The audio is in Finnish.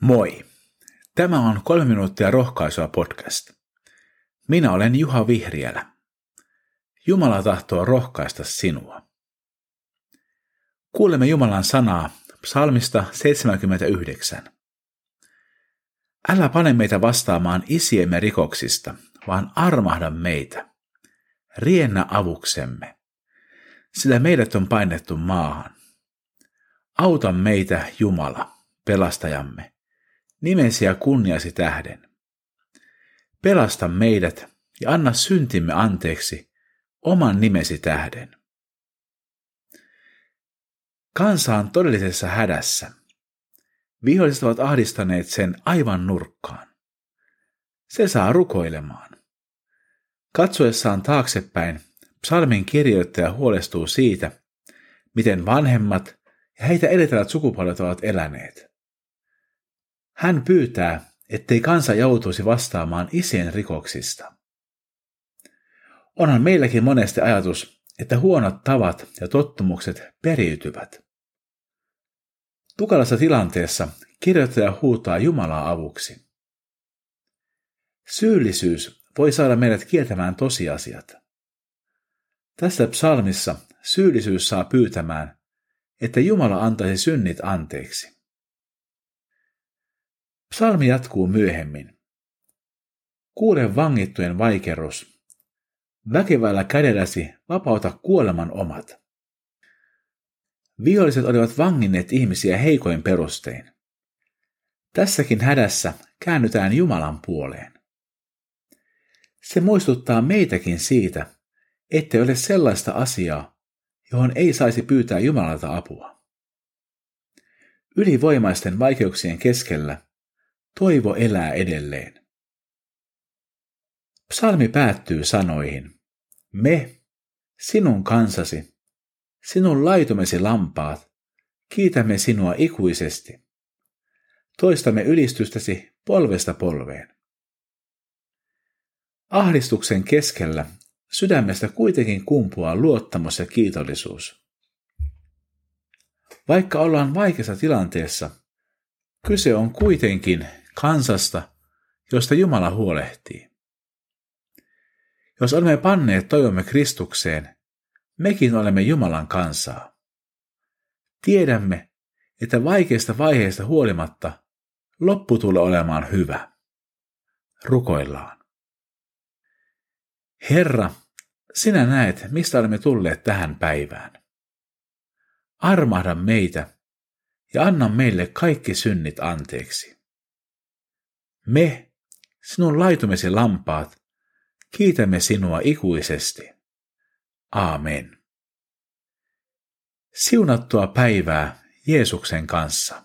Moi! Tämä on kolme minuuttia rohkaisua podcast. Minä olen Juha Vihriälä. Jumala tahtoo rohkaista sinua. Kuulemme Jumalan sanaa psalmista 79. Älä pane meitä vastaamaan isiemme rikoksista, vaan armahda meitä. Riennä avuksemme, sillä meidät on painettu maahan. Auta meitä, Jumala, pelastajamme nimesi ja kunniasi tähden. Pelasta meidät ja anna syntimme anteeksi oman nimesi tähden. Kansa on todellisessa hädässä. Viholliset ovat ahdistaneet sen aivan nurkkaan. Se saa rukoilemaan. Katsoessaan taaksepäin, psalmin kirjoittaja huolestuu siitä, miten vanhemmat ja heitä edeltävät sukupolvet ovat eläneet. Hän pyytää, ettei kansa joutuisi vastaamaan isien rikoksista. Onhan meilläkin monesti ajatus, että huonot tavat ja tottumukset periytyvät. Tukalassa tilanteessa kirjoittaja huutaa Jumalaa avuksi. Syyllisyys voi saada meidät kieltämään tosiasiat. Tässä psalmissa syyllisyys saa pyytämään, että Jumala antaisi synnit anteeksi. Psalmi jatkuu myöhemmin. Kuule vangittujen vaikerus. Väkevällä kädelläsi vapauta kuoleman omat. Viholliset olivat vanginneet ihmisiä heikoin perustein. Tässäkin hädässä käännytään Jumalan puoleen. Se muistuttaa meitäkin siitä, ettei ole sellaista asiaa, johon ei saisi pyytää Jumalalta apua. Ylivoimaisten vaikeuksien keskellä Toivo elää edelleen. Psalmi päättyy sanoihin, me, sinun kansasi, sinun laitumesi lampaat, kiitämme sinua ikuisesti. Toistamme ylistystäsi polvesta polveen. Ahdistuksen keskellä sydämestä kuitenkin kumpuaa luottamus ja kiitollisuus. Vaikka ollaan vaikeassa tilanteessa, kyse on kuitenkin kansasta, josta Jumala huolehtii. Jos olemme panneet toivomme Kristukseen, mekin olemme Jumalan kansaa. Tiedämme, että vaikeista vaiheista huolimatta loppu tulee olemaan hyvä. Rukoillaan. Herra, sinä näet, mistä olemme tulleet tähän päivään. Armahda meitä ja anna meille kaikki synnit anteeksi. Me, sinun laitumesi lampaat, kiitämme sinua ikuisesti. Aamen. Siunattua päivää Jeesuksen kanssa.